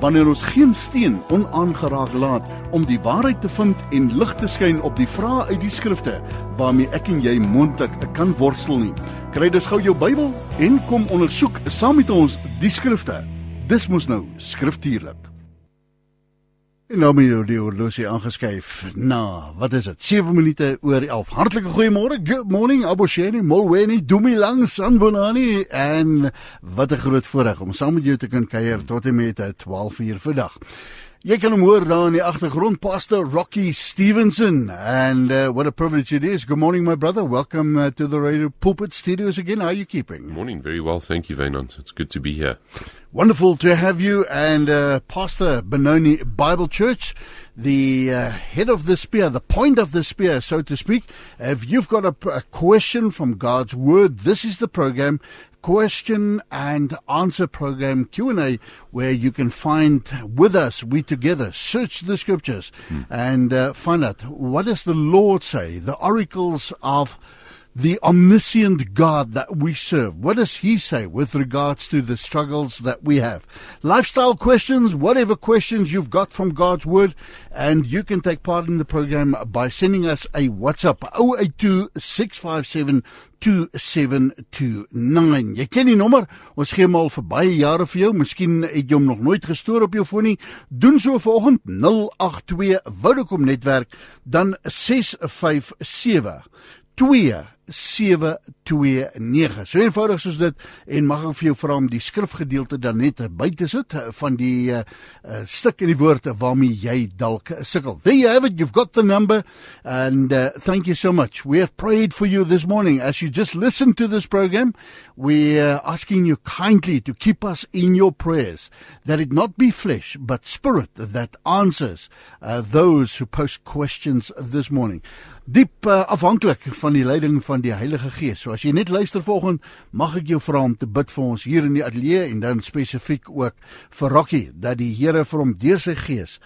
wanneer ons geen steen onaangeraak laat om die waarheid te vind en lig te skyn op die vrae uit die skrifte waarmee ek en jy moontlik kan worstel nie. Kry dus gou jou Bybel en kom ondersoek saam met ons die skrifte. Dis mos nou skriftuurlik. En nou moet jy die horlosie aangeskuif. Nou, wat is dit? 7 minute oor 11. Hartlike goeiemôre. Good morning, Abosheni, Molweni, Dumi langs Sanbonani en wat 'n groot voorreg om saam met jou te kan kuier tot en met 12 uur vandag. Jy kan hom hoor daar in die agtergrond, Pastor Rocky Stevenson. And uh, what a privilege it is. Good morning, my brother. Welcome uh, to the Radio Pulpit Studios again. How are you keeping? Morning. Very well. Thank you, Vaynant. It's good to be here. Wonderful to have you and uh, Pastor Benoni Bible Church, the uh, head of the spear, the point of the spear, so to speak. If you've got a, a question from God's Word, this is the program question and answer program Q&A where you can find with us we together search the scriptures hmm. and uh, find out what does the Lord say the oracles of the omniscient God that we serve. What does he say with regards to the struggles that we have? Lifestyle questions, whatever questions you've got from God's word, and you can take part in the program by sending us a WhatsApp 082 657 2729. Jy ken die nommer. Ons gee hom al vir baie jare vir jou. Miskien het jy hom nog nooit gestoor op jou foon nie. Doen so vanoggend 082 Vodacom netwerk dan 657 2729. So eenvoudig soos dit en mag ek vir jou vra om die skrifgedeelte dan net by te sit eh, van die uh, stuk in die woorde waarmee jy dalk sukkel. There you have it. You've got the number and uh, thank you so much. We have prayed for you this morning as you just listened to this program. We are asking you kindly to keep us in your prayers that it not be flesh but spirit that answers uh, those who post questions this morning diep uh, afhanklik van die leiding van die Heilige Gees. So as jy net luister vanoggend, mag ek jou vra om te bid vir ons hier in die ateljee en dan spesifiek ook vir Rocky dat die Here vir hom deur sy Gees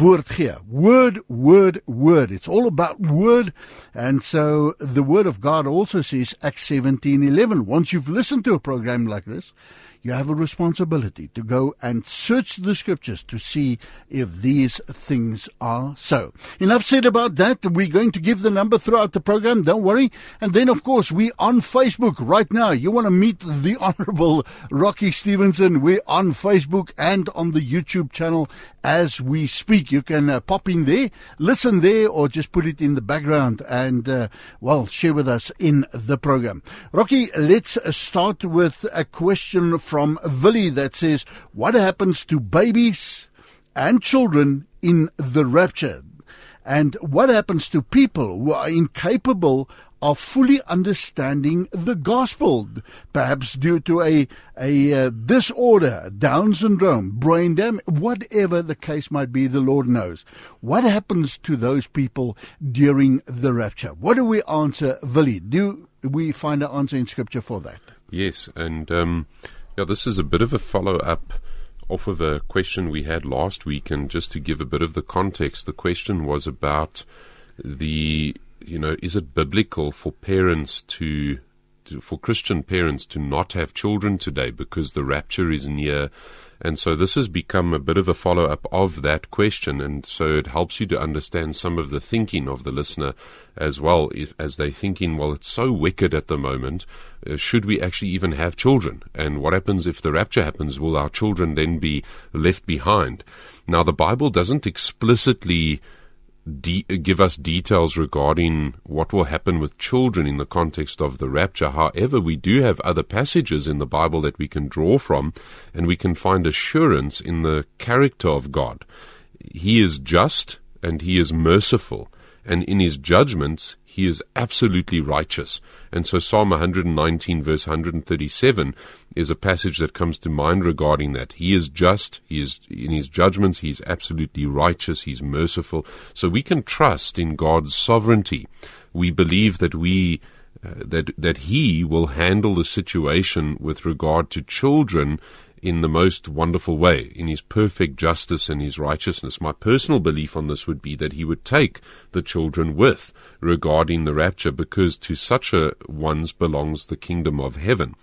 woord gee. Word, word, word. It's all about word. And so the word of God also says Acts 17:11. Once you've listened to a program like this, you have a responsibility to go and search the scriptures to see if these things are so. Enough said about that. We're going to give the number throughout the program. Don't worry. And then, of course, we on Facebook right now. You want to meet the Honorable Rocky Stevenson. We're on Facebook and on the YouTube channel as we speak. You can uh, pop in there, listen there, or just put it in the background and, uh, well, share with us in the program. Rocky, let's start with a question from Willie that says, What happens to babies and children in the rapture? And what happens to people who are incapable of fully understanding the gospel, perhaps due to a, a uh, disorder, Down syndrome, brain damage, whatever the case might be, the Lord knows. What happens to those people during the rapture? What do we answer, Willie? Do we find an answer in Scripture for that? Yes, and um, yeah, this is a bit of a follow up off of a question we had last week, and just to give a bit of the context, the question was about the you know, is it biblical for parents to, to, for Christian parents to not have children today because the rapture is near? And so this has become a bit of a follow up of that question. And so it helps you to understand some of the thinking of the listener as well, if, as they're thinking, well, it's so wicked at the moment. Uh, should we actually even have children? And what happens if the rapture happens? Will our children then be left behind? Now, the Bible doesn't explicitly de- give us details regarding what will happen with children in the context of the rapture. However, we do have other passages in the Bible that we can draw from, and we can find assurance in the character of God. He is just and he is merciful, and in his judgments, he is absolutely righteous. And so Psalm 119, verse 137, is a passage that comes to mind regarding that. He is just, he is in his judgments, he is absolutely righteous, he's merciful. So we can trust in God's sovereignty. We believe that we uh, that that he will handle the situation with regard to children in the most wonderful way, in his perfect justice and his righteousness. My personal belief on this would be that he would take the children with regarding the rapture, because to such a ones belongs the kingdom of heaven.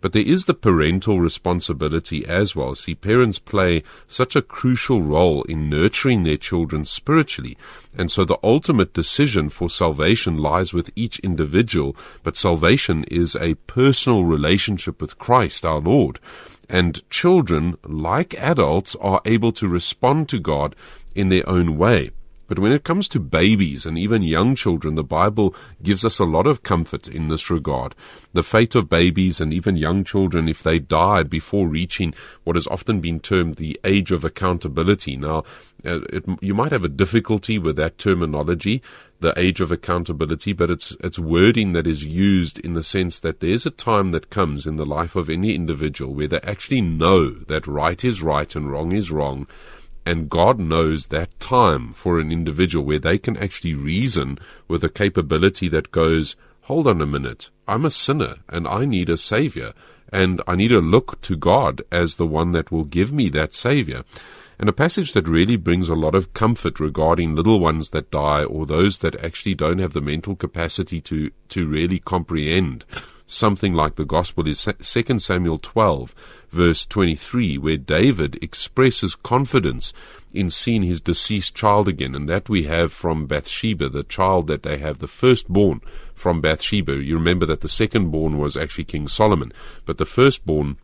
But there is the parental responsibility as well. See, parents play such a crucial role in nurturing their children spiritually. And so the ultimate decision for salvation lies with each individual, but salvation is a personal relationship with Christ our Lord. And children, like adults, are able to respond to God in their own way. But when it comes to babies and even young children, the Bible gives us a lot of comfort in this regard. The fate of babies and even young children, if they died before reaching what has often been termed the age of accountability. Now, uh, it, you might have a difficulty with that terminology, the age of accountability, but it's, it's wording that is used in the sense that there's a time that comes in the life of any individual where they actually know that right is right and wrong is wrong and God knows that time for an individual where they can actually reason with a capability that goes, hold on a minute, I'm a sinner and I need a savior and I need to look to God as the one that will give me that savior. And a passage that really brings a lot of comfort regarding little ones that die or those that actually don't have the mental capacity to, to really comprehend something like the gospel is 2 Samuel 12 verse 23, where David expresses confidence in seeing his deceased child again, and that we have from Bathsheba, the child that they have, the firstborn from Bathsheba. You remember that the secondborn was actually King Solomon, but the firstborn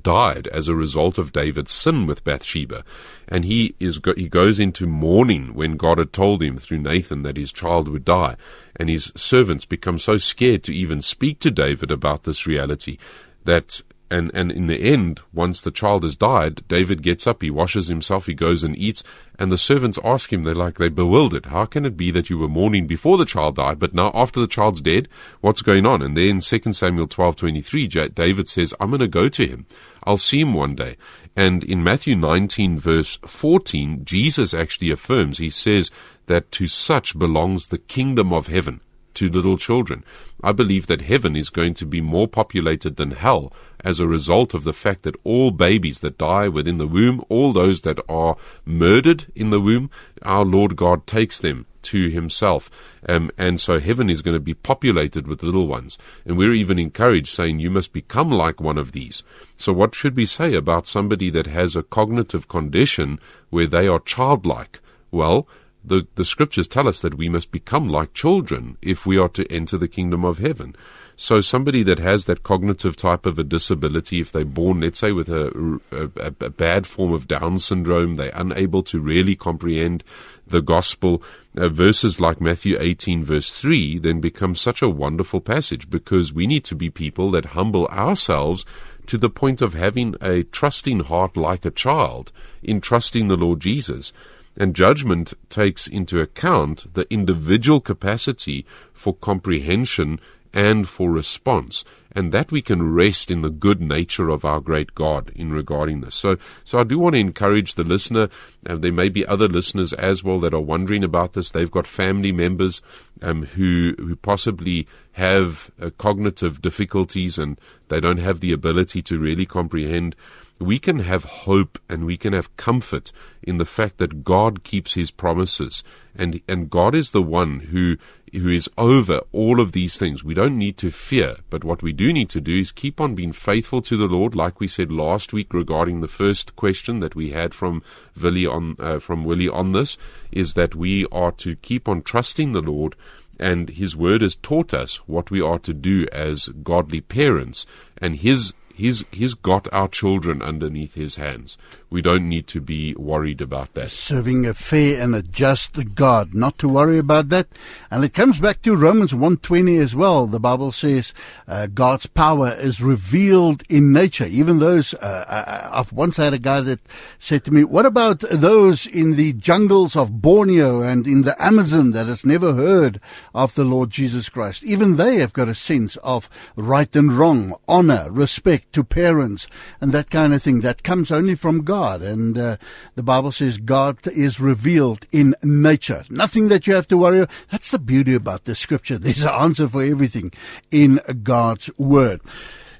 died as a result of David's sin with Bathsheba, and he is go- he goes into mourning when God had told him through Nathan that his child would die, and his servants become so scared to even speak to David about this reality that and and in the end, once the child has died, David gets up, he washes himself, he goes and eats, and the servants ask him, they're like they're bewildered. How can it be that you were mourning before the child died, but now after the child's dead, what's going on? And then 2 Samuel twelve twenty three, David says, I'm going to go to him. I'll see him one day. And in Matthew 19 verse 14, Jesus actually affirms, he says that to such belongs the kingdom of heaven to little children. I believe that heaven is going to be more populated than hell as a result of the fact that all babies that die within the womb, all those that are murdered in the womb, our Lord God takes them to himself. Um, and so heaven is going to be populated with little ones. And we're even encouraged saying you must become like one of these. So what should we say about somebody that has a cognitive condition where they are childlike? Well, the, the scriptures tell us that we must become like children if we are to enter the kingdom of heaven. So somebody that has that cognitive type of a disability, if they're born, let's say, with a, a, a bad form of Down syndrome, they're unable to really comprehend the gospel. Uh, verses like Matthew 18, verse 3, then become such a wonderful passage because we need to be people that humble ourselves to the point of having a trusting heart like a child in trusting the Lord Jesus. And judgment takes into account the individual capacity for comprehension and for response, and that we can rest in the good nature of our great God in regarding this. So, so I do want to encourage the listener, and there may be other listeners as well that are wondering about this. They've got family members um, who who possibly have uh, cognitive difficulties and they don't have the ability to really comprehend we can have hope and we can have comfort in the fact that God keeps his promises and and God is the one who who is over all of these things. We don't need to fear, but what we do need to do is keep on being faithful to the Lord, like we said last week regarding the first question that we had from Willie on uh, from Willie on this, is that we are to keep on trusting the Lord and his word has taught us what we are to do as godly parents and his he's he's got our children underneath his hands. We don't need to be worried about that. Serving a fair and a just God, not to worry about that. And it comes back to Romans 1:20 as well. The Bible says uh, God's power is revealed in nature. Even those uh, uh, I've once had a guy that said to me, "What about those in the jungles of Borneo and in the Amazon that has never heard of the Lord Jesus Christ? Even they have got a sense of right and wrong, honor, respect to parents, and that kind of thing. That comes only from God." God. And uh, the Bible says God is revealed in nature. Nothing that you have to worry about. That's the beauty about the scripture. There's an answer for everything in God's word.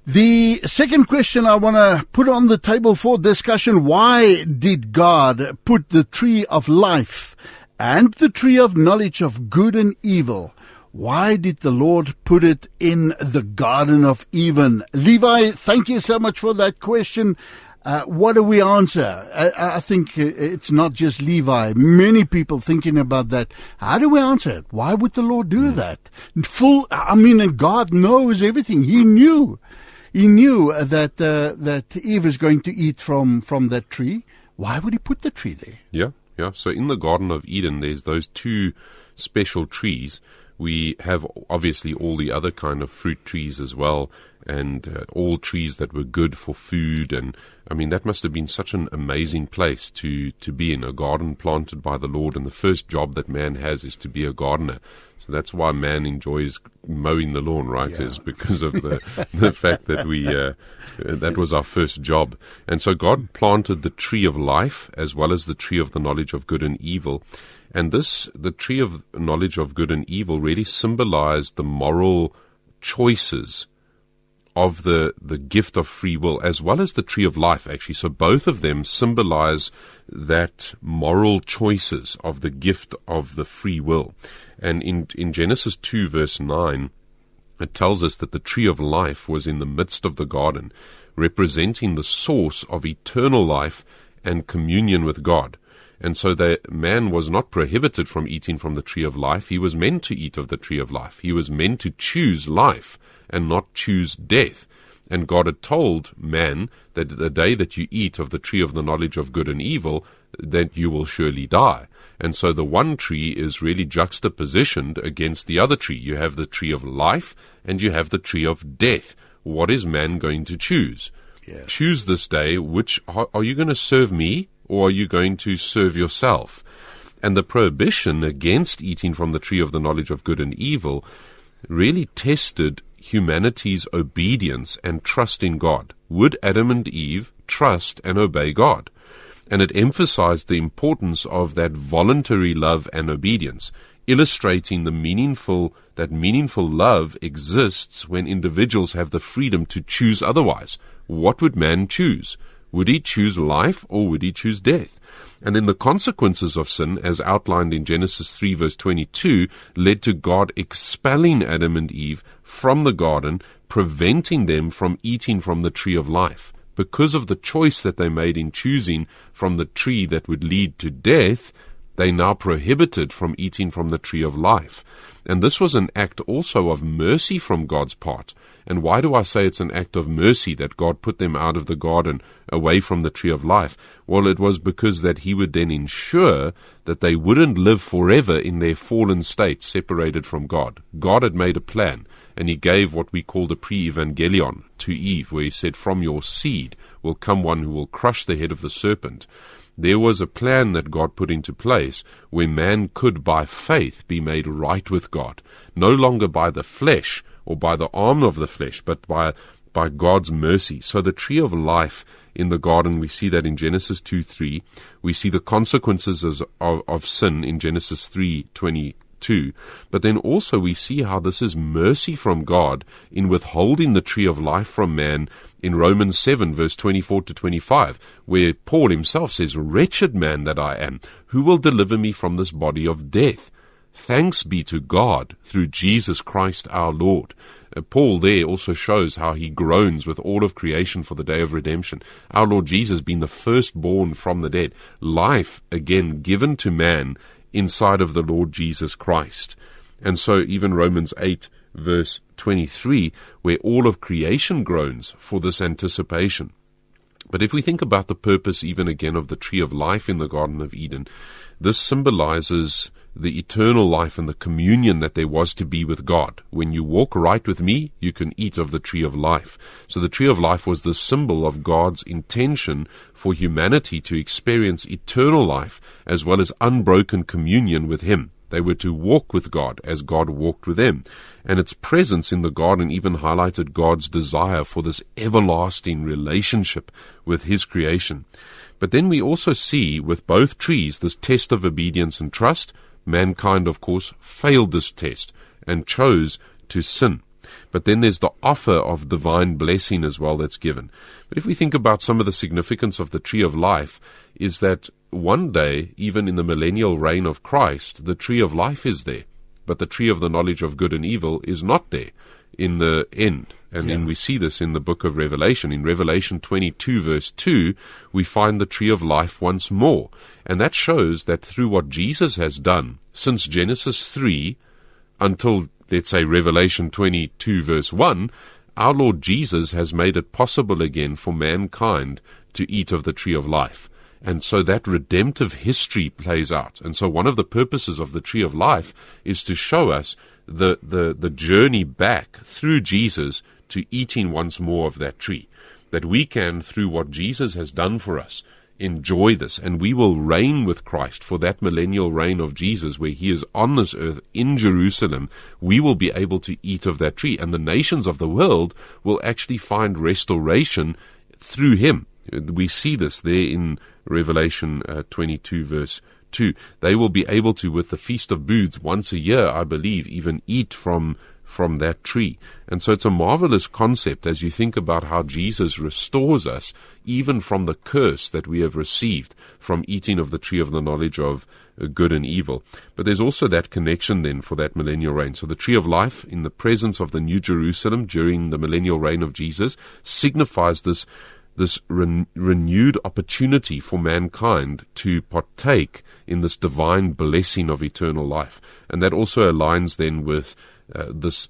The second question I want to put on the table for discussion why did God put the tree of life and the tree of knowledge of good and evil? Why did the Lord put it in the Garden of Eden? Levi, thank you so much for that question. Uh, what do we answer? I, I, think it's not just Levi. Many people thinking about that. How do we answer it? Why would the Lord do mm. that? Full. I mean, God knows everything. He knew. He knew that uh, that Eve is going to eat from from that tree. Why would He put the tree there? Yeah, yeah. So in the Garden of Eden, there's those two special trees we have obviously all the other kind of fruit trees as well, and uh, all trees that were good for food. And I mean, that must have been such an amazing place to, to be in a garden planted by the Lord. And the first job that man has is to be a gardener. So that's why man enjoys mowing the lawn, right? Yeah. Is because of the the fact that we uh, that was our first job. And so God planted the tree of life as well as the tree of the knowledge of good and evil. And this, the tree of knowledge of good and evil, really symbolized the moral choices of the, the gift of free will, as well as the tree of life, actually. So both of them symbolize that moral choices of the gift of the free will. And in, in Genesis 2, verse 9, it tells us that the tree of life was in the midst of the garden, representing the source of eternal life and communion with God. And so the man was not prohibited from eating from the tree of life. He was meant to eat of the tree of life. He was meant to choose life and not choose death. And God had told man that the day that you eat of the tree of the knowledge of good and evil, that you will surely die. And so the one tree is really juxtapositioned against the other tree. You have the tree of life and you have the tree of death. What is man going to choose? Yeah. Choose this day which are you going to serve me or are you going to serve yourself? And the prohibition against eating from the tree of the knowledge of good and evil really tested humanity's obedience and trust in God. Would Adam and Eve trust and obey God? And it emphasized the importance of that voluntary love and obedience, illustrating the meaningful that meaningful love exists when individuals have the freedom to choose otherwise. What would man choose? Would he choose life or would he choose death? And then the consequences of sin, as outlined in Genesis 3 verse 22, led to God expelling Adam and Eve from the garden, preventing them from eating from the tree of life. Because of the choice that they made in choosing from the tree that would lead to death, they now prohibited from eating from the tree of life. And this was an act also of mercy from God's part. And why do I say it's an act of mercy that God put them out of the garden away from the tree of life? Well, it was because that He would then ensure that they wouldn't live forever in their fallen state, separated from God. God had made a plan, and He gave what we call the protoevangelium to Eve, where He said, From your seed will come one who will crush the head of the serpent there was a plan that God put into place where man could, by faith, be made right with God, no longer by the flesh or by the arm of the flesh, but by, by God's mercy. So the tree of life in the garden, we see that in Genesis 2 3. We see the consequences of, of sin in Genesis 3 20 too. But then also we see how this is mercy from God in withholding the tree of life from man in Romans 7, verse 24 to 25, where Paul himself says, Wretched man that I am, who will deliver me from this body of death? Thanks be to God through Jesus Christ our Lord. Uh, Paul there also shows how he groans with all of creation for the day of redemption. Our Lord Jesus being the firstborn from the dead, life again given to man inside of the Lord Jesus Christ. And so even Romans 8 verse 23, where all of creation groans for this anticipation. But if we think about the purpose, even again, of the tree of life in the Garden of Eden, this symbolizes the eternal life and the communion that there was to be with God. When you walk right with me, you can eat of the tree of life. So the tree of life was the symbol of God's intention for humanity to experience eternal life as well as unbroken communion with Him. They were to walk with God as God walked with them. And its presence in the garden even highlighted God's desire for this everlasting relationship with His creation. But then we also see with both trees this test of obedience and trust. Mankind, of course, failed this test and chose to sin. But then there's the offer of divine blessing as well that's given. But if we think about some of the significance of the tree of life, is that one day, even in the millennial reign of Christ, the tree of life is there, but the tree of the knowledge of good and evil is not there in the end. And yeah. then we see this in the book of Revelation. In Revelation 22, verse 2, we find the tree of life once more. And that shows that through what Jesus has done since Genesis 3 until, let's say, Revelation 22, verse 1, our Lord Jesus has made it possible again for mankind to eat of the tree of life. And so that redemptive history plays out. And so one of the purposes of the tree of life is to show us the, the, the journey back through Jesus to eating once more of that tree. That we can, through what Jesus has done for us, enjoy this and we will reign with Christ for that millennial reign of Jesus where he is on this earth in Jerusalem. We will be able to eat of that tree and the nations of the world will actually find restoration through him. We see this there in Revelation uh, 22, verse 2. They will be able to, with the Feast of Booths, once a year, I believe, even eat from from that tree. And so it's a marvelous concept as you think about how Jesus restores us even from the curse that we have received from eating of the tree of the knowledge of uh, good and evil. But there's also that connection then for that millennial reign. So the tree of life in the presence of the New Jerusalem during the millennial reign of Jesus signifies this this re- renewed opportunity for mankind to partake in this divine blessing of eternal life. And that also aligns then with uh, this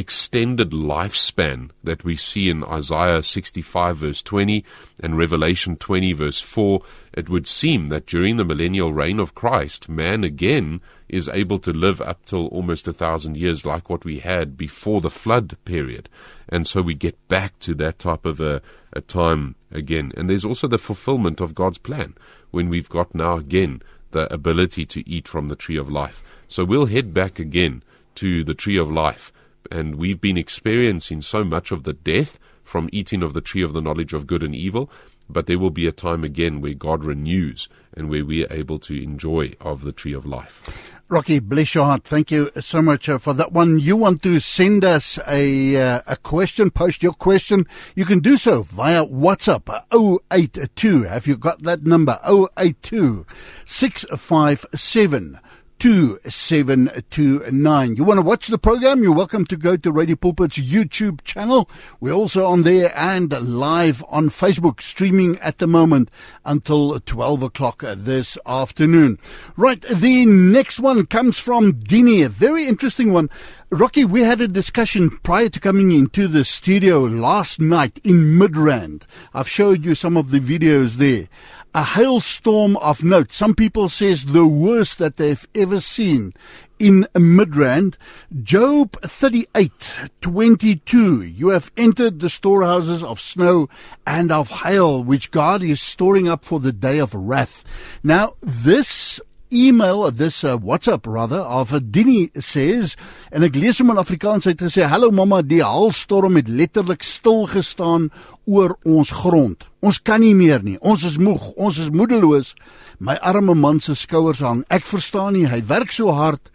extended lifespan that we see in Isaiah 65 verse 20 and Revelation 20 verse 4, it would seem that during the millennial reign of Christ, man again is able to live up till almost a thousand years like what we had before the flood period. And so we get back to that type of a, a time again. And there's also the fulfillment of God's plan when we've got now again the ability to eat from the tree of life. So we'll head back again to the tree of life. And we've been experiencing so much of the death from eating of the tree of the knowledge of good and evil, but there will be a time again where God renews and where we are able to enjoy of the tree of life. Rocky, bless your heart. Thank you so much uh, for that one. You want to send us a uh, a question, post your question. You can do so via WhatsApp 082. Have you got that number? 082 657 2729. You want to watch the program? You're welcome to go to Radio Pulpit's YouTube channel. We're also on there and live on Facebook, streaming at the moment until 12 o'clock this afternoon. Right, the next one comes from Dini, a very interesting one. Rocky, we had a discussion prior to coming into the studio last night in Midrand. I've showed you some of the videos there a hailstorm of note. Some people says the worst that they've ever seen in Midrand. Job 38:22. You have entered the storehouses of snow and of hail, which God is storing up for the day of wrath. Now, this email this uh, WhatsApp rather of Dini says en ek lees hom in Afrikaans het gesê hallo mamma die haalstorm het letterlik stil gestaan oor ons grond. Ons kan nie meer nie. Ons is moeg. Ons is moedeloos. My arme man se skouers hang. Ek verstaan nie. Hy werk so hard.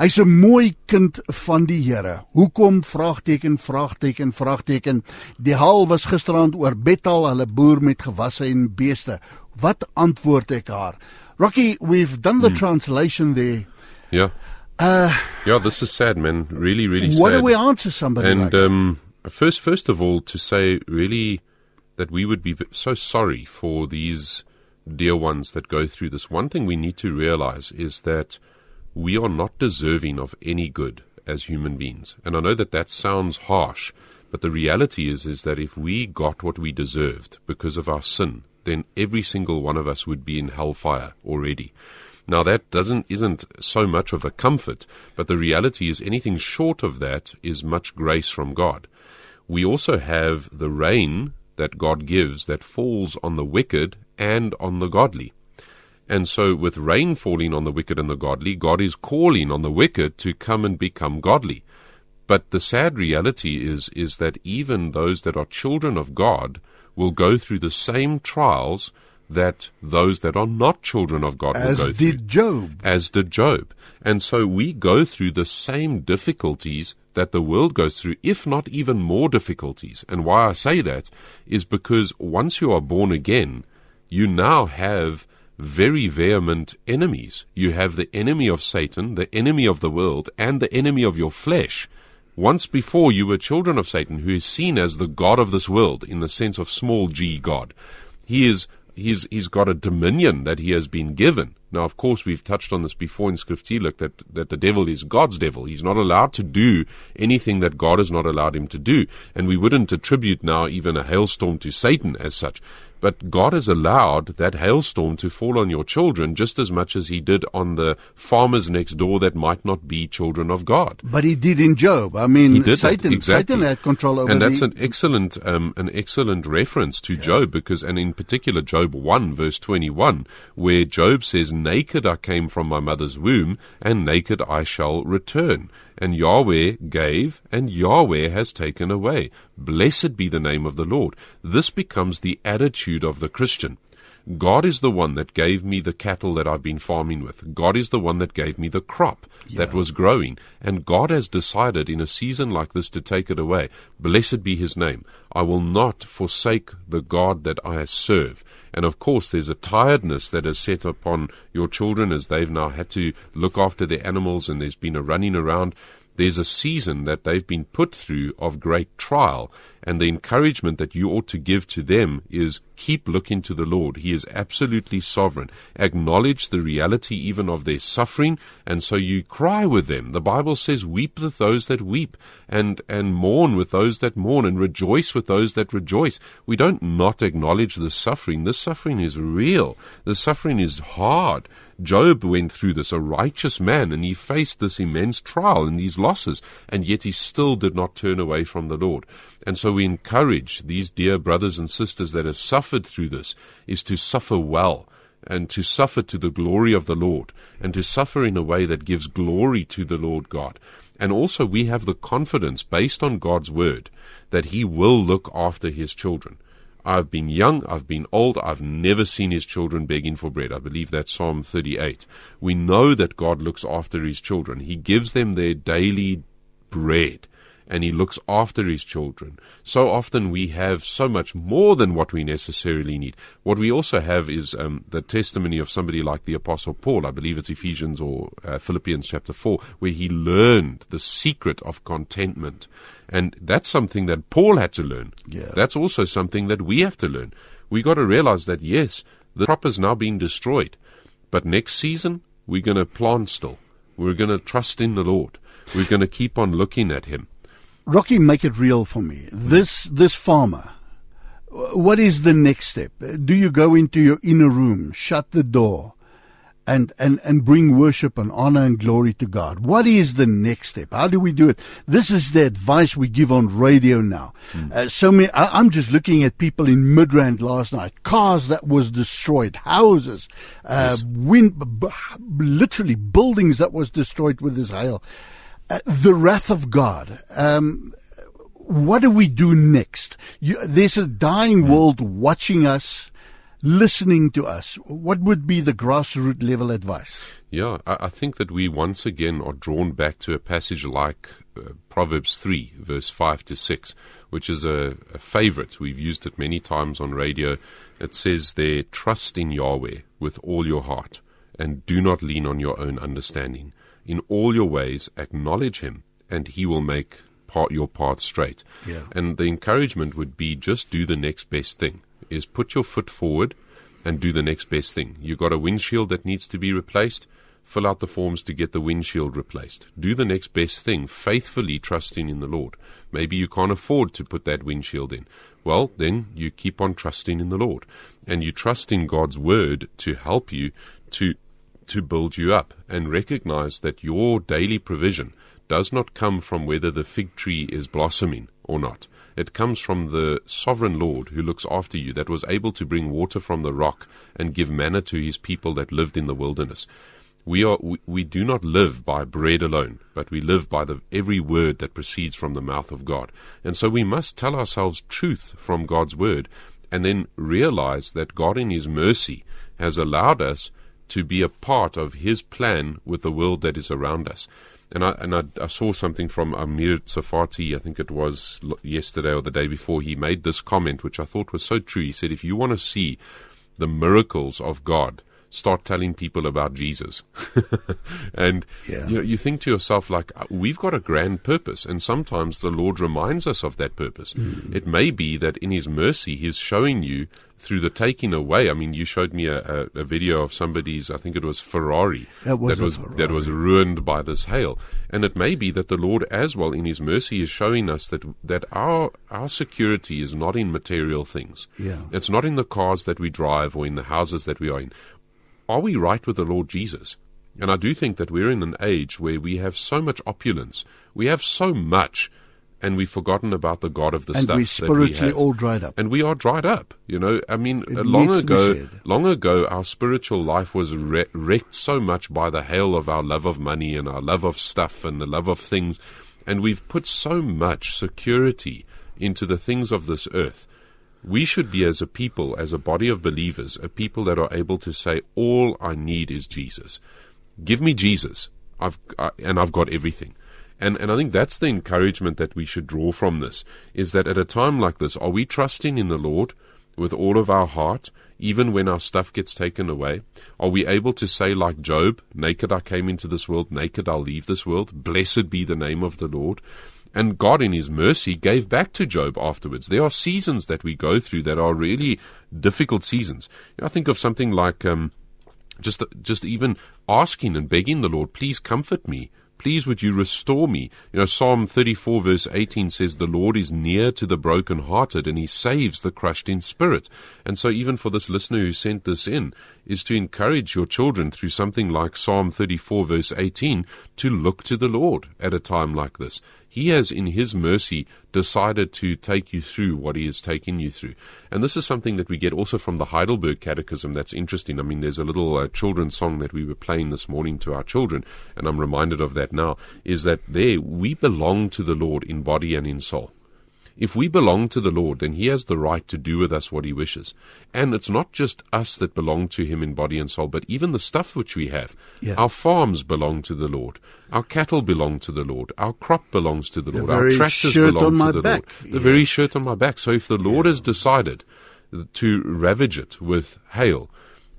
Hy's 'n mooi kind van die Here. Hoekom? Vraagteken vraagteken vraagteken. Die haal was gisterand oor Bethal. Hulle boer met gewasse en beeste. Wat antwoord ek haar Rocky, we've done the mm. translation there. Yeah. Uh, yeah, this is sad, man. Really, really what sad. do we answer somebody and like um, first, first of all, to say really that we would be so sorry for these dear ones that go through this. One thing we need to realize is that we are not deserving of any good as human beings. And I know that that sounds harsh, but the reality is is that if we got what we deserved because of our sin, then every single one of us would be in hellfire already. Now that doesn't isn't so much of a comfort, but the reality is anything short of that is much grace from God. We also have the rain that God gives that falls on the wicked and on the godly. And so, with rain falling on the wicked and the godly, God is calling on the wicked to come and become godly. But the sad reality is, is that even those that are children of God will go through the same trials that those that are not children of God As will go through. As did. Job. As did Job. And so we go through the same difficulties that the world goes through, if not even more difficulties. And why I say that is because once you are born again, you now have very vehement enemies. You have the enemy of Satan, the enemy of the world, and the enemy of your flesh. Once before you were children of Satan, who is seen as the God of this world in the sense of small g God. He is he's he's got a dominion that he has been given. Now, of course, we've touched on this before in Skriftuurlik that that the devil is God's devil. He's not allowed to do anything that God has not allowed him to do, and we wouldn't attribute now even a hailstorm to Satan as such. But God has allowed that hailstorm to fall on your children just as much as He did on the farmers next door that might not be children of God. But he did in Job. I mean, Satan, exactly. Satan had control over and that's the, an excellent um, an excellent reference to Job because and in particular Job 1 verse 21 where Job says naked I came from my mother's womb and naked I shall return and Yahweh gave and Yahweh has taken away. Blessed be the name of the Lord. This becomes the attitude of the Christian God is the one that gave me the cattle that I've been farming with. God is the one that gave me the crop that was growing. And God has decided in a season like this to take it away. Blessed be his name. I will not forsake the God that I serve. And of course, there's a tiredness that is set upon your children as they've now had to look after their animals and there's been a running around. There's a season that they've been put through of great trial, and the encouragement that you ought to give to them is keep looking to the Lord. He is absolutely sovereign. Acknowledge the reality even of their suffering, and so you cry with them. The Bible says, Weep with those that weep, and, and mourn with those that mourn, and rejoice with those that rejoice. We don't not acknowledge the suffering. This suffering is real. The suffering is hard. Job went through this, a righteous man, and he faced this immense trial and these losses, and yet he still did not turn away from the Lord. And so we encourage these dear brothers and sisters that have suffered through this is to suffer well and to suffer to the glory of the Lord and to suffer in a way that gives glory to the Lord God. And also we have the confidence based on God's word that he will look after his children. I've been young, I've been old, I've never seen his children begging for bread. I believe that's Psalm 38. We know that God looks after his children. He gives them their daily bread and he looks after his children. So often we have so much more than what we necessarily need. What we also have is um, the testimony of somebody like the Apostle Paul. I believe it's Ephesians or uh, Philippians chapter 4, where he learned the secret of contentment. And that's something that Paul had to learn. Yeah. That's also something that we have to learn. We got to realize that yes, the crop is now being destroyed, but next season we're going to plant still. We're going to trust in the Lord. We're going to keep on looking at Him. Rocky, make it real for me. This this farmer. What is the next step? Do you go into your inner room, shut the door, and and and bring worship and honor and glory to God? What is the next step? How do we do it? This is the advice we give on radio now. Uh, so many. I, I'm just looking at people in Midrand last night. Cars that was destroyed, houses, uh, wind, b- b- literally buildings that was destroyed with this hail. Uh, the wrath of God. Um, what do we do next? You, there's a dying world watching us, listening to us. What would be the grassroots level advice? Yeah, I, I think that we once again are drawn back to a passage like uh, Proverbs 3, verse 5 to 6, which is a, a favorite. We've used it many times on radio. It says there, Trust in Yahweh with all your heart, and do not lean on your own understanding. In all your ways, acknowledge Him, and He will make part, your path straight. Yeah. And the encouragement would be just do the next best thing, is put your foot forward and do the next best thing. You've got a windshield that needs to be replaced. fill out the forms to get the windshield replaced. Do the next best thing, faithfully trusting in the Lord. Maybe you can't afford to put that windshield in. Well, then you keep on trusting in the Lord. And you trust in God's word to help you to to build you up and recognize that your daily provision does not come from whether the fig tree is blossoming or not. It comes from the sovereign Lord who looks after you, that was able to bring water from the rock and give manna to his people that lived in the wilderness. We, are, we, we do not live by bread alone, but we live by the, every word that proceeds from the mouth of God. And so we must tell ourselves truth from God's word and then realize that God, in His mercy, has allowed us to be a part of His plan with the world that is around us and I and I, I, saw something from Amir Tsarfati, I think it was yesterday or the day before. He made this comment, which I thought was so true. He said, "If you want to see the miracles of God, start telling people about Jesus." and yeah. you know, you think to yourself, like, uh, we've got a grand purpose, and sometimes the Lord reminds us of that purpose. Mm. It may be that in His mercy, He's showing you through the taking away. I mean, you showed me a, a, a video of somebody's, I think it was Ferrari, that was that was, that was ruined by this hail. And it may be that the Lord, as well, in His mercy, is showing us that that our our security is not in material things. Yeah. It's not in the cars that we drive or in the houses that we are in. Are we right with the Lord Jesus? And I do think that we're in an age where we have so much opulence, we have so much and we've forgotten about the God of the and stuff. we spiritually we all dried up. And we are dried up. You know, I mean, It uh, long to be ago, long ago, our spiritual life was wre- wrecked so much by the hail of our love of money and our love of stuff and the love of things, and we've put so much security into the things of this earth. We should be, as a people, as a body of believers, a people that are able to say, "All I need is Jesus. Give me Jesus. I've I, and I've got everything." And and I think that's the encouragement that we should draw from this is that at a time like this, are we trusting in the Lord with all of our heart, even when our stuff gets taken away? Are we able to say like Job, naked I came into this world, naked I'll leave this world, blessed be the name of the Lord? And God, in His mercy, gave back to Job afterwards. There are seasons that we go through that are really difficult seasons. I think of something like um, just just even asking and begging the Lord, please comfort me. Please would you restore me? You know, Psalm 34 verse 18 says, The Lord is near to the brokenhearted and he saves the crushed in spirit. And so even for this listener who sent this in, is to encourage your children through something like Psalm 34 verse 18 to look to the Lord at a time like this. He has, in His mercy, decided to take you through what He is taking you through. And this is something that we get also from the Heidelberg Catechism that's interesting. I mean, there's a little uh, children's song that we were playing this morning to our children, and I'm reminded of that now, is that there we belong to the Lord in body and in soul. If we belong to the Lord, then He has the right to do with us what He wishes. And it's not just us that belong to Him in body and soul, but even the stuff which we have. Yeah. Our farms belong to the Lord. Our cattle belong to the Lord. Our crop belongs to the, The Lord. Our tractors belong to the back. Lord. The Yeah. very shirt on my back. So if the Lord has decided to ravage it with hail,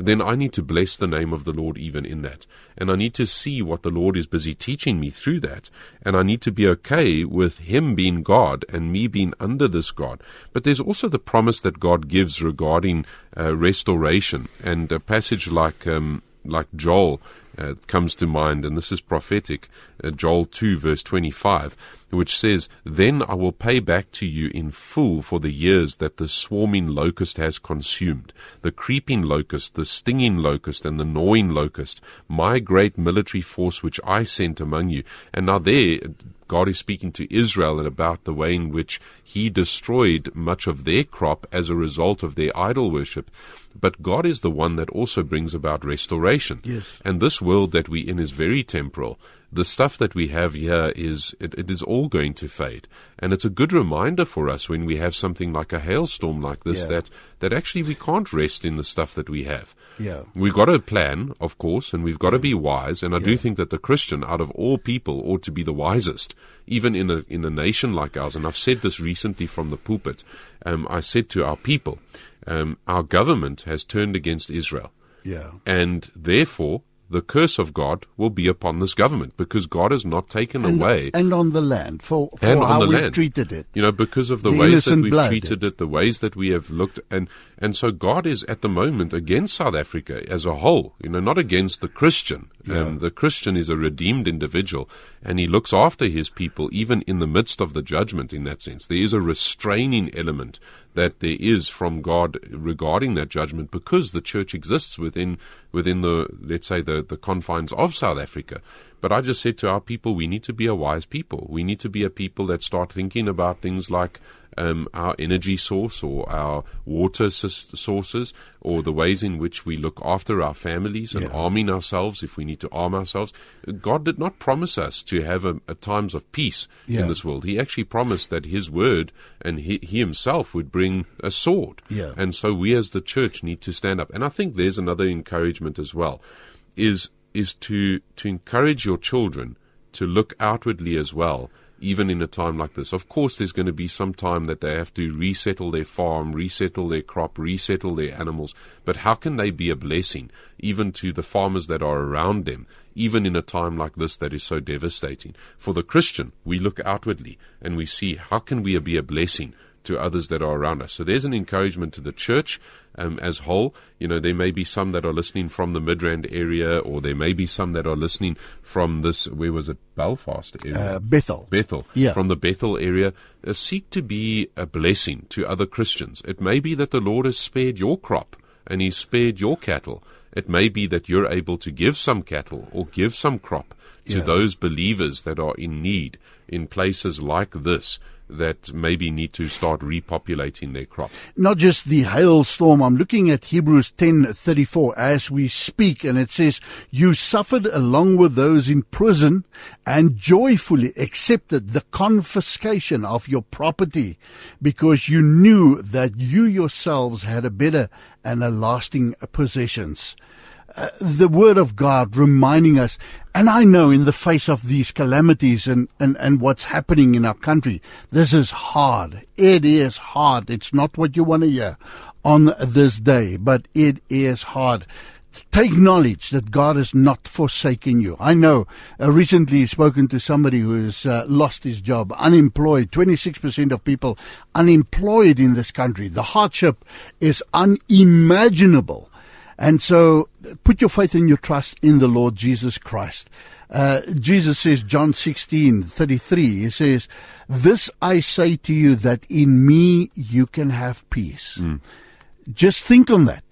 then I need to bless the name of the Lord even in that. And I need to see what the Lord is busy teaching me through that. And I need to be okay with Him being God and me being under this God. But there's also the promise that God gives regarding uh, restoration. And a passage like, um, like Joel uh, comes to mind, and this is prophetic, uh, Joel 2, verse 25, which says, Then I will pay back to you in full for the years that the swarming locust has consumed, the creeping locust, the stinging locust, and the gnawing locust, my great military force which I sent among you. And now there, God is speaking to Israel and about the way in which He destroyed much of their crop as a result of their idol worship. But God is the one that also brings about restoration. Yes. And this world that we in is very temporal. The stuff that we have here is it, it is all going to fade. And it's a good reminder for us when we have something like a hailstorm like this Yeah. that, that actually we can't rest in the stuff that we have. Yeah. We've got to plan, of course, and we've got to be wise. And I do think that the Christian, out of all people, ought to be the wisest, even in a in a nation like ours. And I've said this recently from the pulpit. Um, I said to our people, um, our government has turned against Israel, Yeah. and therefore the curse of God will be upon this government because God has not taken And, away and on the land for, for And on how the we've land. treated it. you know, because of the, The ways that we've blood. treated it, the ways that we have looked, and And so God is at the moment against South Africa as a whole, you know, not against the Christian. Yeah. Um, the Christian is a redeemed individual and he looks after his people even in the midst of the judgment in that sense. There is a restraining element that there is from God regarding that judgment because the church exists within within the let's say the, the confines of South Africa. But I just said to our people, we need to be a wise people. We need to be a people that start thinking about things like um, our energy source or our water sources or the ways in which we look after our families and yeah. arming ourselves if we need to arm ourselves. God did not promise us to have a, a times of peace yeah. in this world. He actually promised that His word and He, he Himself would bring a sword. Yeah. And so we as the church need to stand up. And I think there's another encouragement as well, is is to to encourage your children to look outwardly as well even in a time like this. Of course, there's going to be some time that they have to resettle their farm, resettle their crop, resettle their animals. But how can they be a blessing, even to the farmers that are around them, even in a time like this that is so devastating? For the Christian, we look outwardly and we see how can we be a blessing to others that are around us. So there's an encouragement to the church um, as whole. You know, there may be some that are listening from the Midrand area, or there may be some that are listening from this. Where was it? Belfast area. Uh, Bethel. Bethel. Yeah. From the Bethel area, uh, seek to be a blessing to other Christians. It may be that the Lord has spared your crop and He's spared your cattle. It may be that you're able to give some cattle or give some crop to yeah. those believers that are in need in places like this that maybe need to start repopulating their crop. Not just the hailstorm. I'm looking at Hebrews 10:34 as we speak and it says you suffered along with those in prison and joyfully accepted the confiscation of your property because you knew that you yourselves had a better and a lasting possessions. Uh, the word of God reminding us. And I know in the face of these calamities and, and, and what's happening in our country, this is hard. It is hard. It's not what you want to hear on this day, but it is hard. Take knowledge that God has not forsaken you. I know uh, recently spoken to somebody who has uh, lost his job, unemployed. 26% of people unemployed in this country. The hardship is unimaginable. And so put your faith and your trust in the Lord Jesus Christ. Uh, Jesus says, John 16, 33, he says, This I say to you that in me you can have peace. Mm. Just think on that.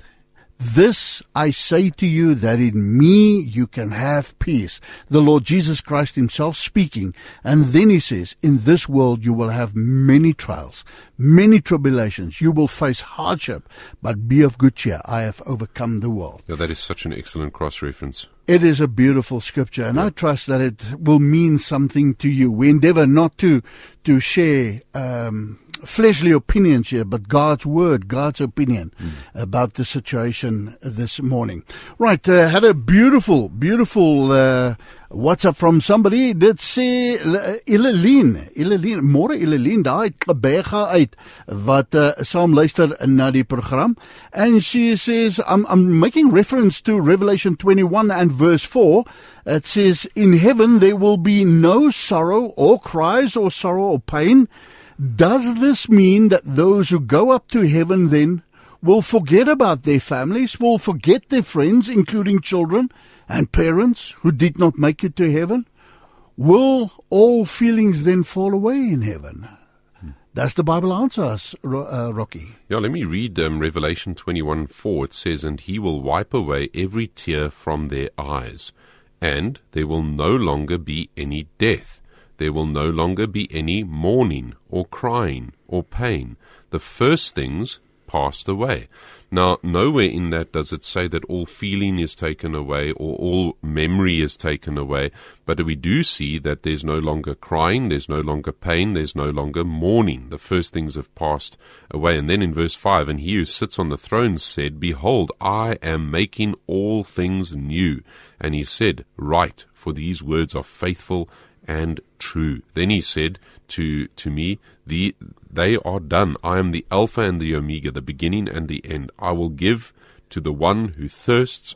This I say to you that in me you can have peace. The Lord Jesus Christ himself speaking. And then he says, in this world you will have many trials, many tribulations. You will face hardship, but be of good cheer. I have overcome the world. Yeah, that is such an excellent cross reference. It is a beautiful scripture, and yeah. I trust that it will mean something to you. We endeavor not to to share um, fleshly opinions here, but God's word, God's opinion mm. about the situation this morning. Right, uh, had a beautiful, beautiful uh, WhatsApp from somebody that sê Ileline, Ileline, môre Ileline, daai gebega uit wat uh, saam luister na die program. And she says I'm I'm making reference to Revelation 21 and verse 4. It says in heaven there will be no sorrow or cries or sorrow or pain does this mean that those who go up to heaven then will forget about their families, will forget their friends, including children and parents who did not make it to heaven? Will all feelings then fall away in heaven? Does the Bible answer us, uh, Rocky? Yeah, let me read um, Revelation 21 4. It says, And he will wipe away every tear from their eyes, and there will no longer be any death there will no longer be any mourning or crying or pain. The first things passed away. Now, nowhere in that does it say that all feeling is taken away or all memory is taken away, but we do see that there's no longer crying, there's no longer pain, there's no longer mourning. The first things have passed away. And then in verse 5, and he who sits on the throne said, Behold, I am making all things new. And he said, Write, for these words are faithful and true. Then he said to, to me, the, They are done. I am the Alpha and the Omega, the beginning and the end. I will give to the one who thirsts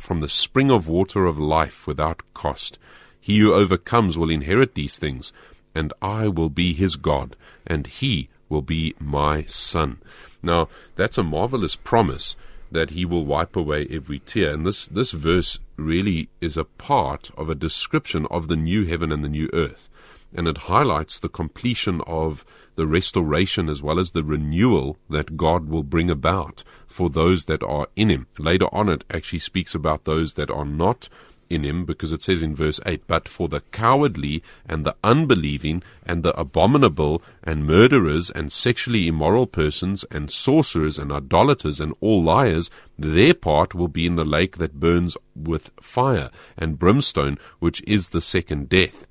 from the spring of water of life without cost. He who overcomes will inherit these things, and I will be his God, and he will be my son. Now, that's a marvelous promise that he will wipe away every tear. And this, this verse really is a part of a description of the new heaven and the new earth. And it highlights the completion of the restoration as well as the renewal that God will bring about for those that are in Him. Later on, it actually speaks about those that are not in him because it says in verse 8, But for the cowardly and the unbelieving and the abominable and murderers and sexually immoral persons and sorcerers and idolaters and all liars, their part will be in the lake that burns with fire and brimstone, which is the second death.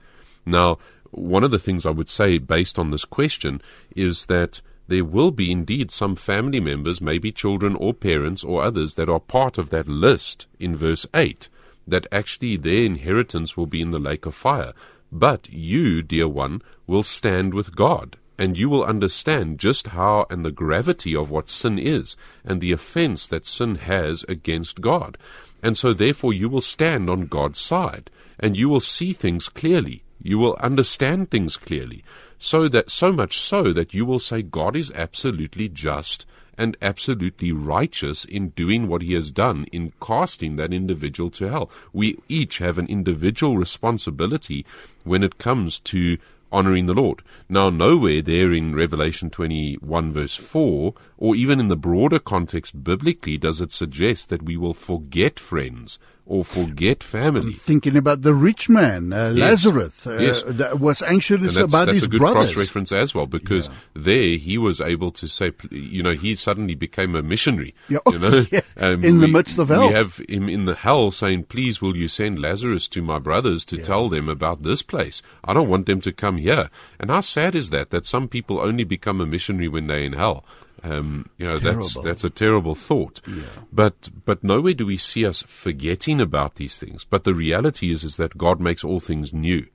Now, one of the things I would say based on this question is that there will be indeed some family members, maybe children or parents or others, that are part of that list in verse 8 that actually their inheritance will be in the lake of fire. But you, dear one, will stand with God, and you will understand just how and the gravity of what sin is, and the offense that sin has against God. And so, therefore, you will stand on God's side, and you will see things clearly. You will understand things clearly, so that so much so that you will say God is absolutely just and absolutely righteous in doing what he has done in casting that individual to hell. We each have an individual responsibility when it comes to honoring the Lord. Now, nowhere there in Revelation 21, verse 4, or even in the broader context biblically, does it suggest that we will forget friends or forget family. I'm thinking about the rich man, uh, yes. Lazarus, uh, yes. that was anxious that's, about that's his a good brothers. cross reference as well, because yeah. there he was able to say, you know, he suddenly became a missionary. Yeah. You know, yeah. Um, in we, the midst of hell, we have him in the hell saying, "Please, will you send Lazarus to my brothers to tell them about this place? I don't want them to come here." And how sad is that? That some people only become a missionary when they're in hell. Um, you know, terrible. that's that's a terrible thought. Yeah. But but nowhere do we see us forgetting about these things. But the reality is is that God makes all things new.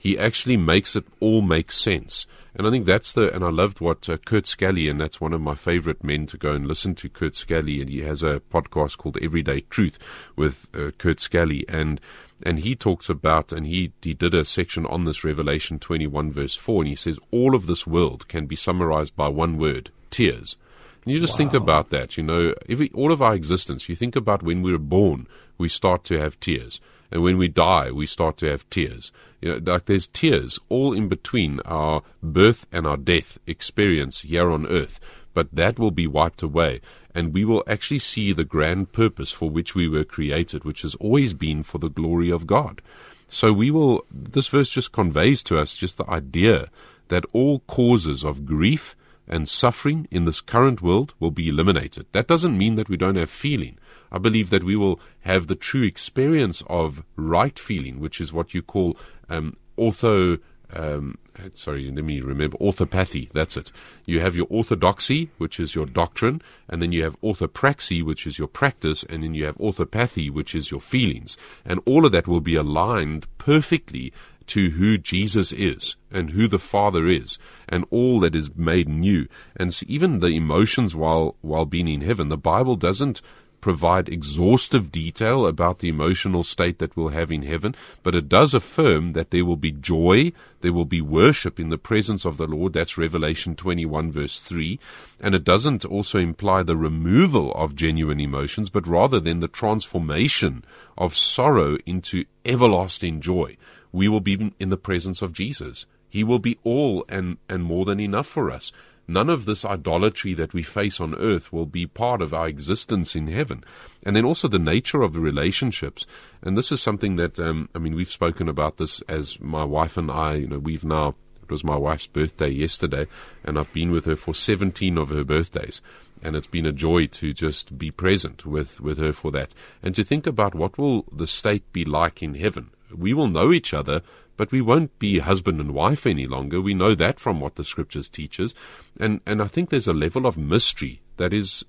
He actually makes it all make sense. And I think that's the, and I loved what uh, Kurt Scally, and that's one of my favorite men to go and listen to Kurt Scally, and he has a podcast called Everyday Truth with uh, Kurt Scally, and and he talks about, and he he did a section on this Revelation 21 verse 4, and he says all of this world can be summarized by one word, tears. And you just wow. think about that, you know, every, all of our existence, you think about when we were born, we start to have tears. And when we die, we start to have tears. You know, like there's tears all in between our birth and our death experience here on earth. But that will be wiped away. And we will actually see the grand purpose for which we were created, which has always been for the glory of God. So we will, this verse just conveys to us just the idea that all causes of grief and suffering in this current world will be eliminated. That doesn't mean that we don't have feeling. I believe that we will have the true experience of right feeling, which is what you call um, ortho. Um, sorry, let me remember orthopathy. That's it. You have your orthodoxy, which is your doctrine, and then you have orthopraxy, which is your practice, and then you have orthopathy, which is your feelings. And all of that will be aligned perfectly to who Jesus is and who the Father is and all that is made new. And so even the emotions while, while being in heaven, the Bible doesn't provide exhaustive detail about the emotional state that we'll have in heaven, but it does affirm that there will be joy, there will be worship in the presence of the Lord. That's Revelation 21, verse 3. And it doesn't also imply the removal of genuine emotions, but rather then the transformation of sorrow into everlasting joy we will be in the presence of Jesus. He will be all and, and more than enough for us. None of this idolatry that we face on earth will be part of our existence in heaven. And then also the nature of the relationships. And this is something that, um, I mean, we've spoken about this as my wife and I, you know, we've now, it was my wife's birthday yesterday, and I've been with her for 17 of her birthdays. And it's been a joy to just be present with, with her for that. And to think about what will the state be like in heaven we will know each other, but we won't be husband and wife any longer. We know that from what the scriptures teaches. And, and I think there's a level of mystery that is,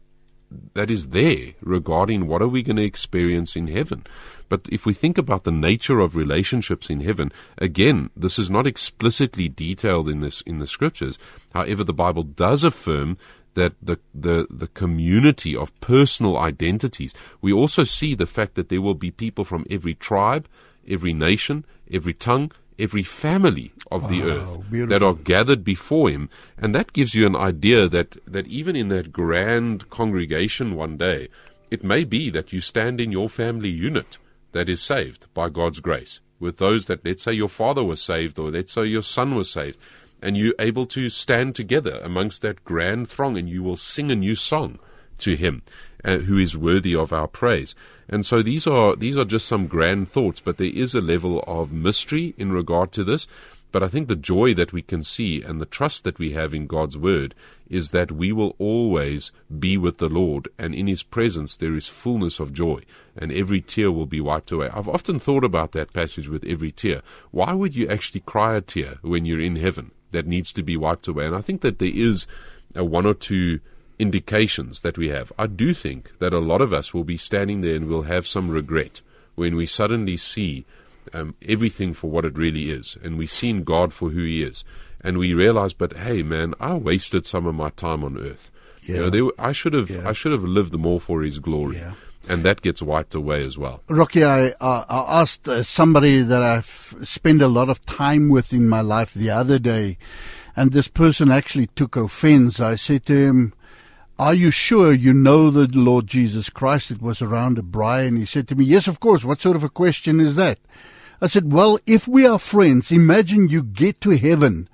that is there regarding what are we going to experience in heaven. But if we think about the nature of relationships in heaven, again, this is not explicitly detailed in this in the scriptures. However, the Bible does affirm that the, the, the community of personal identities, we also see the fact that there will be people from every tribe, every nation, every tongue, every family of the Wow, earth that are gathered before him. And that gives you an idea that, that even in that grand congregation one day, it may be that you stand in your family unit that is saved by God's grace. With those that, let's say, your father was saved, or let's say your son was saved, and you're able to stand together amongst that grand throng, and you will sing a new song to him uh, who is worthy of our praise. And so these are these are just some grand thoughts, but there is a level of mystery in regard to this. But I think the joy that we can see and the trust that we have in God's word is that we will always be with the Lord, and in His presence there is fullness of joy, and every tear will be wiped away. I've often thought about that passage with every tear. Why would you actually cry a tear when you're in heaven that needs to be wiped away? And I think that there is a one or two indications that we have. I do think that a lot of us will be standing there and will have some regret when we suddenly see um, everything for what it really is, and we've seen God for who He is, and we realize, but hey, man, I wasted some of my time on earth. You know, Yeah. there, I should have, Yeah. I should have lived more for His glory, Yeah. and that gets wiped away as well. Rocky, I, I, I asked uh, somebody that I've spent a lot of time with in my life the other day, and this person actually took offense. I said to him, Are you sure you know the Lord Jesus Christ? It was around a braai, and he said to me, Yes, of course. What sort of a question is that? I said, Well, if we are friends, imagine you get to heaven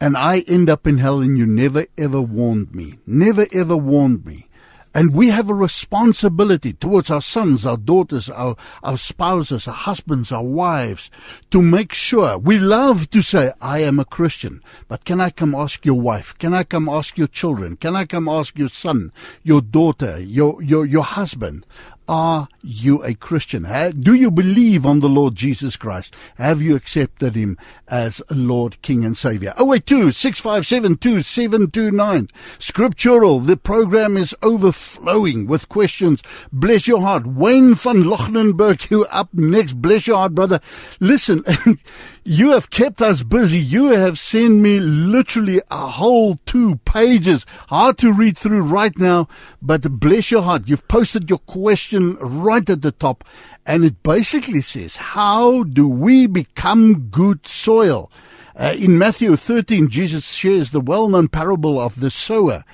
and I end up in hell and you never ever warned me. Never ever warned me. And we have a responsibility towards our sons, our daughters, our, our spouses, our husbands, our wives, to make sure we love to say, I am a Christian. But can I come ask your wife? Can I come ask your children? Can I come ask your son, your daughter, your, your, your husband? Are you a Christian? Do you believe on the Lord Jesus Christ? Have you accepted him as Lord, King and Savior? 082 657 2729. Scriptural. The program is overflowing with questions. Bless your heart. Wayne van Loggerenberg, you up next. Bless your heart, brother. Listen, you have kept us busy. You have sent me literally a whole two pages. Hard to read through right now, but bless your heart. You've posted your question right at the top, and it basically says, How do we become good soil? Uh, in Matthew 13, Jesus shares the well known parable of the sower.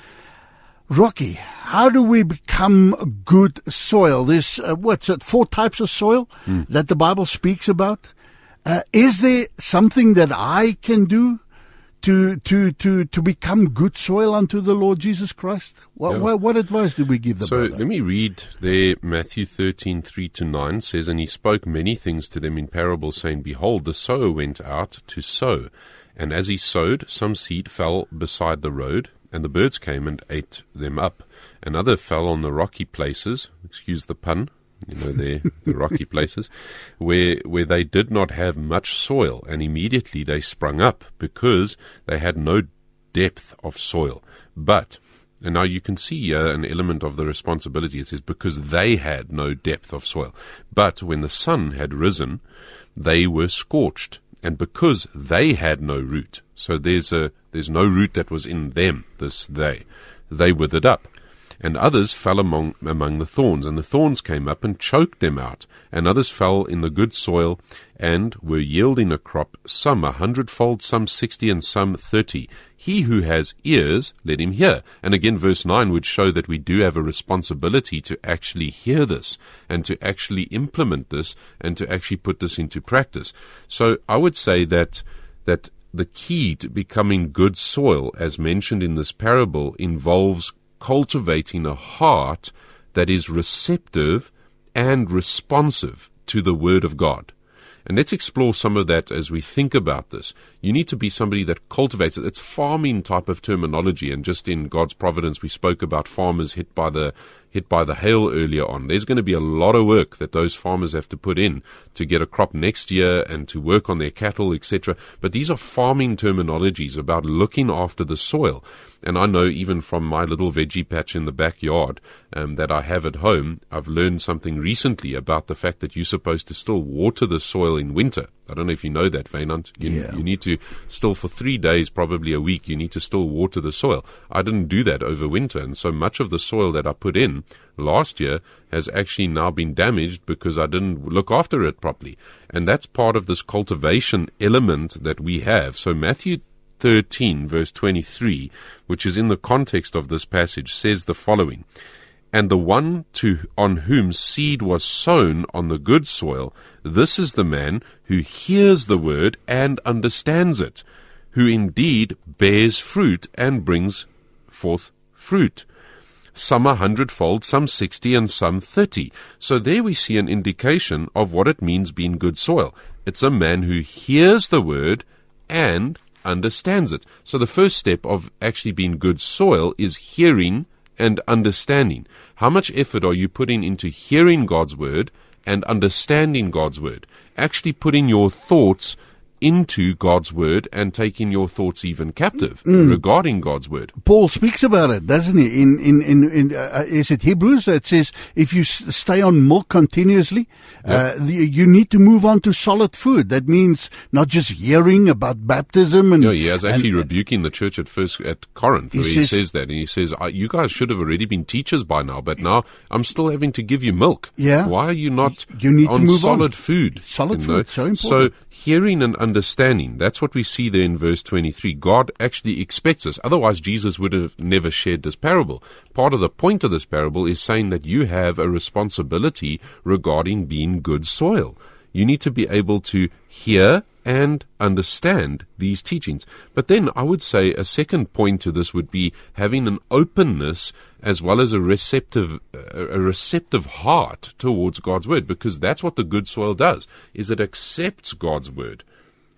Rocky, how do we become good soil? There's, uh, what's it, four types of soil that the Bible speaks about. Uh, is there something that I can do to, to, to, to become good soil unto the Lord Jesus Christ? What, Yeah. what, what advice do we give them? So brother? let me read there Matthew thirteen three to 9 says, And he spoke many things to them in parables, saying, Behold, the sower went out to sow. And as he sowed, some seed fell beside the road, and the birds came and ate them up. And other fell on the rocky places, excuse the pun, you know, there, the rocky places, where, where they did not have much soil, and immediately they sprung up, because they had no depth of soil. But and now you can see uh, an element of the responsibility. It says, because they had no depth of soil. But when the sun had risen, they were scorched. And because they had no root, so there's a, there's no root that was in them, this they, they withered up. And others fell among, among the thorns, and the thorns came up and choked them out. And others fell in the good soil, and were yielding a crop, some a hundredfold, some sixty, and some thirty. He who has ears, let him hear. And again, verse 9 would show that we do have a responsibility to actually hear this, and to actually implement this, and to actually put this into practice. So I would say that, that the key to becoming good soil, as mentioned in this parable, involves cultivating a heart that is receptive and responsive to the Word of God. And let's explore some of that as we think about this. You need to be somebody that cultivates it. It's farming type of terminology, and just in God's providence, we spoke about farmers hit by the hit by the hail earlier on. There's going to be a lot of work that those farmers have to put in to get a crop next year and to work on their cattle, etc. But these are farming terminologies about looking after the soil. And I know even from my little veggie patch in the backyard um, that I have at home, I've learned something recently about the fact that you're supposed to still water the soil in winter. I don't know if you know that, Vainant. You, Yeah. you need to still, for three days, probably a week, you need to still water the soil. I didn't do that over winter, and so much of the soil that I put in last year has actually now been damaged because I didn't look after it properly. And that's part of this cultivation element that we have. So Matthew 13, verse 23, which is in the context of this passage, says the following And the one to on whom seed was sown on the good soil, this is the man who hears the word and understands it, who indeed bears fruit and brings forth fruit. Some a hundredfold, some sixty, and some thirty. So there we see an indication of what it means being good soil. It's a man who hears the word and understands it. So the first step of actually being good soil is hearing and understanding. How much effort are you putting into hearing God's word and understanding God's word? Actually putting your thoughts into God's word and taking your thoughts even captive regarding God's word. Paul speaks about it, doesn't he? In in in, in uh, is it Hebrews that says if you s- stay on milk continuously, uh, the, you need to move on to solid food. That means not just hearing about baptism and Yeah, he is actually and- rebuking the church at first at Corinth, He where he says- says that, and he says, "I- "You guys should have already been teachers by now, but now I'm still having to give you milk. Yeah. why are you not You need to on move on. solid food? Solid you food, so important. So hearing and understanding—that's what we see there in verse 23. God actually expects us. Otherwise, Jesus would have never shared this parable. Part of the point of this parable is saying that you have a responsibility regarding being good soil. You need to be able to hear and understand these teachings. But then I would say a second point to this would be having an openness as well as a receptive a receptive heart towards God's word because that's what the good soil does is it accepts God's word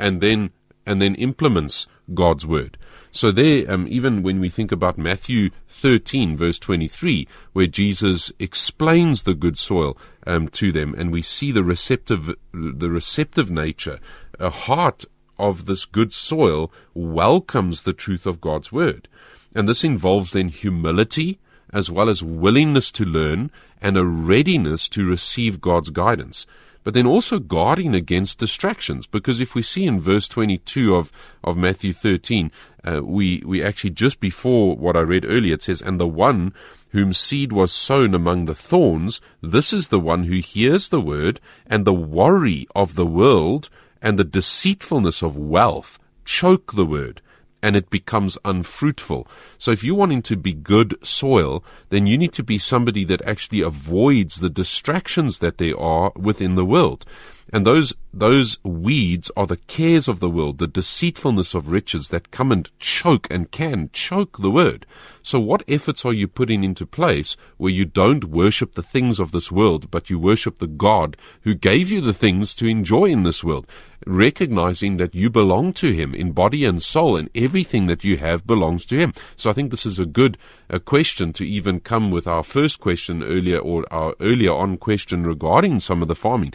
and then and then implements God's word. So there, um, even when we think about Matthew 13, verse 23, where Jesus explains the good soil um, to them, and we see the receptive, the receptive nature, a heart of this good soil welcomes the truth of God's word, and this involves then humility as well as willingness to learn and a readiness to receive God's guidance but then also guarding against distractions. Because if we see in verse 22 of, of Matthew 13, uh, we, we actually, just before what I read earlier, it says, And the one whom seed was sown among the thorns, this is the one who hears the word, and the worry of the world and the deceitfulness of wealth choke the word and it becomes unfruitful. So if you're wanting to be good soil, then you need to be somebody that actually avoids the distractions that there are within the world. And those those weeds are the cares of the world, the deceitfulness of riches that come and choke and can choke the word. So what efforts are you putting into place where you don't worship the things of this world, but you worship the God who gave you the things to enjoy in this world? Recognizing that you belong to Him in body and soul, and everything that you have belongs to Him. So I think this is a good uh, question to even come with our first question earlier, or our earlier on question regarding some of the farming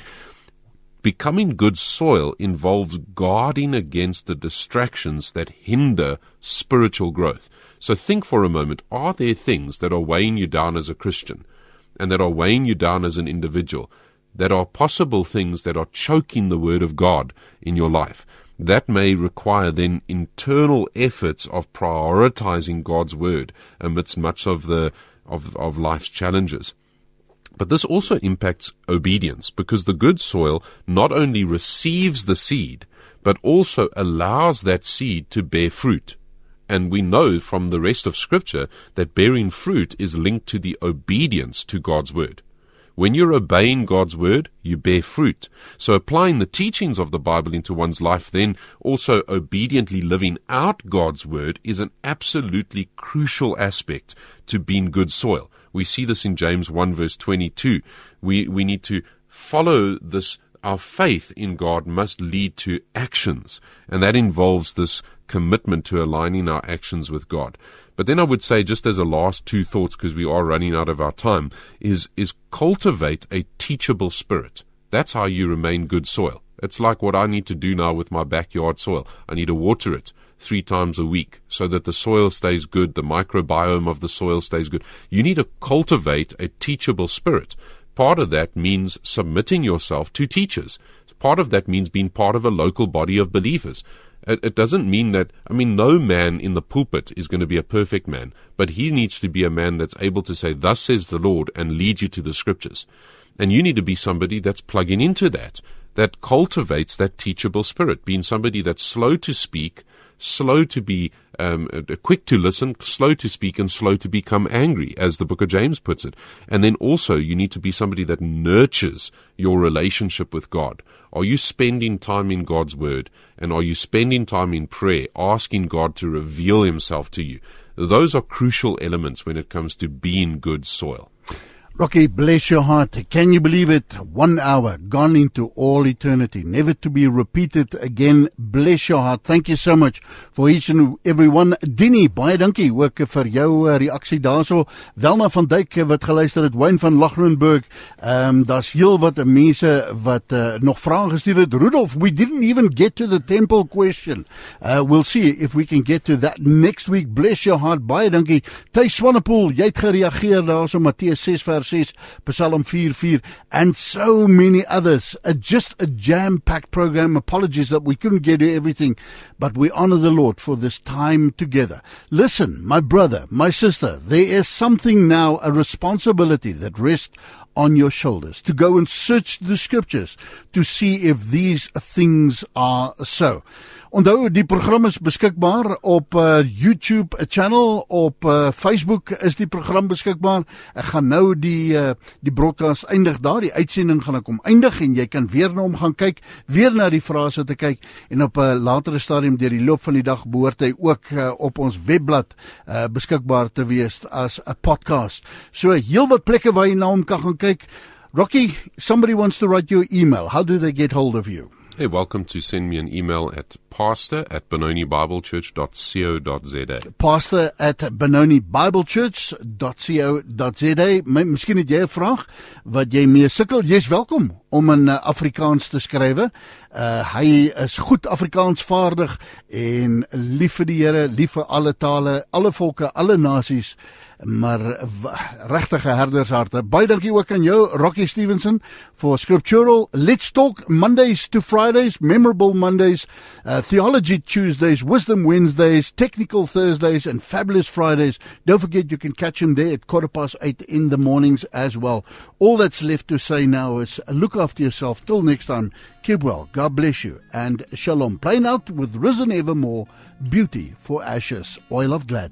becoming good soil involves guarding against the distractions that hinder spiritual growth. So think for a moment are there things that are weighing you down as a Christian and that are weighing you down as an individual? That are possible things that are choking the Word of God in your life. That may require then internal efforts of prioritizing God's Word amidst much of the of, of life's challenges. But this also impacts obedience because the good soil not only receives the seed, but also allows that seed to bear fruit. And we know from the rest of Scripture that bearing fruit is linked to the obedience to God's word. When you're obeying God's word, you bear fruit. So applying the teachings of the Bible into one's life, then also obediently living out God's word is an absolutely crucial aspect to being good soil. We see this in James 1 verse 22. We, we need to follow this. Our faith in God must lead to actions, and that involves this commitment to aligning our actions with God. But then I would say, just as a last two thoughts, because we are running out of our time, is, is cultivate a teachable spirit. That's how you remain good soil. It's like what I need to do now with my backyard soil. I need to water it three times a week so that the soil stays good, the microbiome of the soil stays good. You need to cultivate a teachable spirit part of that means submitting yourself to teachers. Part of that means being part of a local body of believers. It, it doesn't mean that, I mean, no man in the pulpit is going to be a perfect man, but he needs to be a man that's able to say, Thus says the Lord, and lead you to the scriptures. And you need to be somebody that's plugging into that, that cultivates that teachable spirit, being somebody that's slow to speak, slow to be um, uh, quick to listen, slow to speak, and slow to become angry, as the book of James puts it. And then also, you need to be somebody that nurtures your relationship with God. Are you spending time in God's Word? And are you spending time in prayer, asking God to reveal Himself to you? Those are crucial elements when it comes to being good soil. Rocky, bless your heart. Can you believe it? One hour gone into all eternity, never to be repeated again. Bless your heart. Thank you so much for each and every one. Dinny, baie dankie ook vir jou uh, reaksie daarso. Welna van Duyk wat geluister het, Wayne van Lachrenburg. Ehm um, daar's heel wat mense wat uh, nog vrae gestuur het. Rudolf, we didn't even get to the temple question. Uh, we'll see if we can get to that next week. Bless your heart. Baie dankie. Ty Swanepoel, jy het gereageer daarso Matteus 6 vers 6, Psalm 4:4, and so many others. Uh, just a jam-packed program. Apologies that we couldn't get to everything, but we honor the Lord for this time together. Listen, my brother, my sister, there is something now, a responsibility that rests on your shoulders to go and search the scriptures to see if these things are so. Onthou die program is beskikbaar op uh, YouTube channel op uh, Facebook is die program beskikbaar. Ek gaan nou die uh, die broadcast eindig daar. Die uitsending gaan ek om eindig en jy kan weer na hom gaan kyk, weer na die frase te kyk en op 'n uh, latere stadium deur die loop van die dag behoort hy ook uh, op ons webblad uh, beskikbaar te wees as 'n podcast. So heelwat plekke waar jy na hom kan gaan kyk. Rocky, somebody wants to write you an email. How do they get hold of you? Hey, welcome to send me an email at pastor at benonibiblechurch.co.za. Pastor at benonibiblechurch.co.za. Miskien het jy 'n vraag wat jy mee sukkel. Jy's welkom om in uh, Afrikaans te skrywe. Uh hy is goed Afrikaans vaardig en lief vir die Here, lief vir alle tale, alle volke, alle nasies maar regtige herdersharte. Baie dankie ook aan jou Rocky Stevenson for scriptural Let's Talk Mondays to Fridays, memorable Mondays, uh, theology Tuesdays, wisdom Wednesdays, technical Thursdays and fabulous Fridays. Don't forget you can catch him there at quarter past 8 in the mornings as well. All that's left to say now is look after yourself till next time. Keep well. God bless you and shalom. Playing out with risen evermore beauty for ashes, oil of glad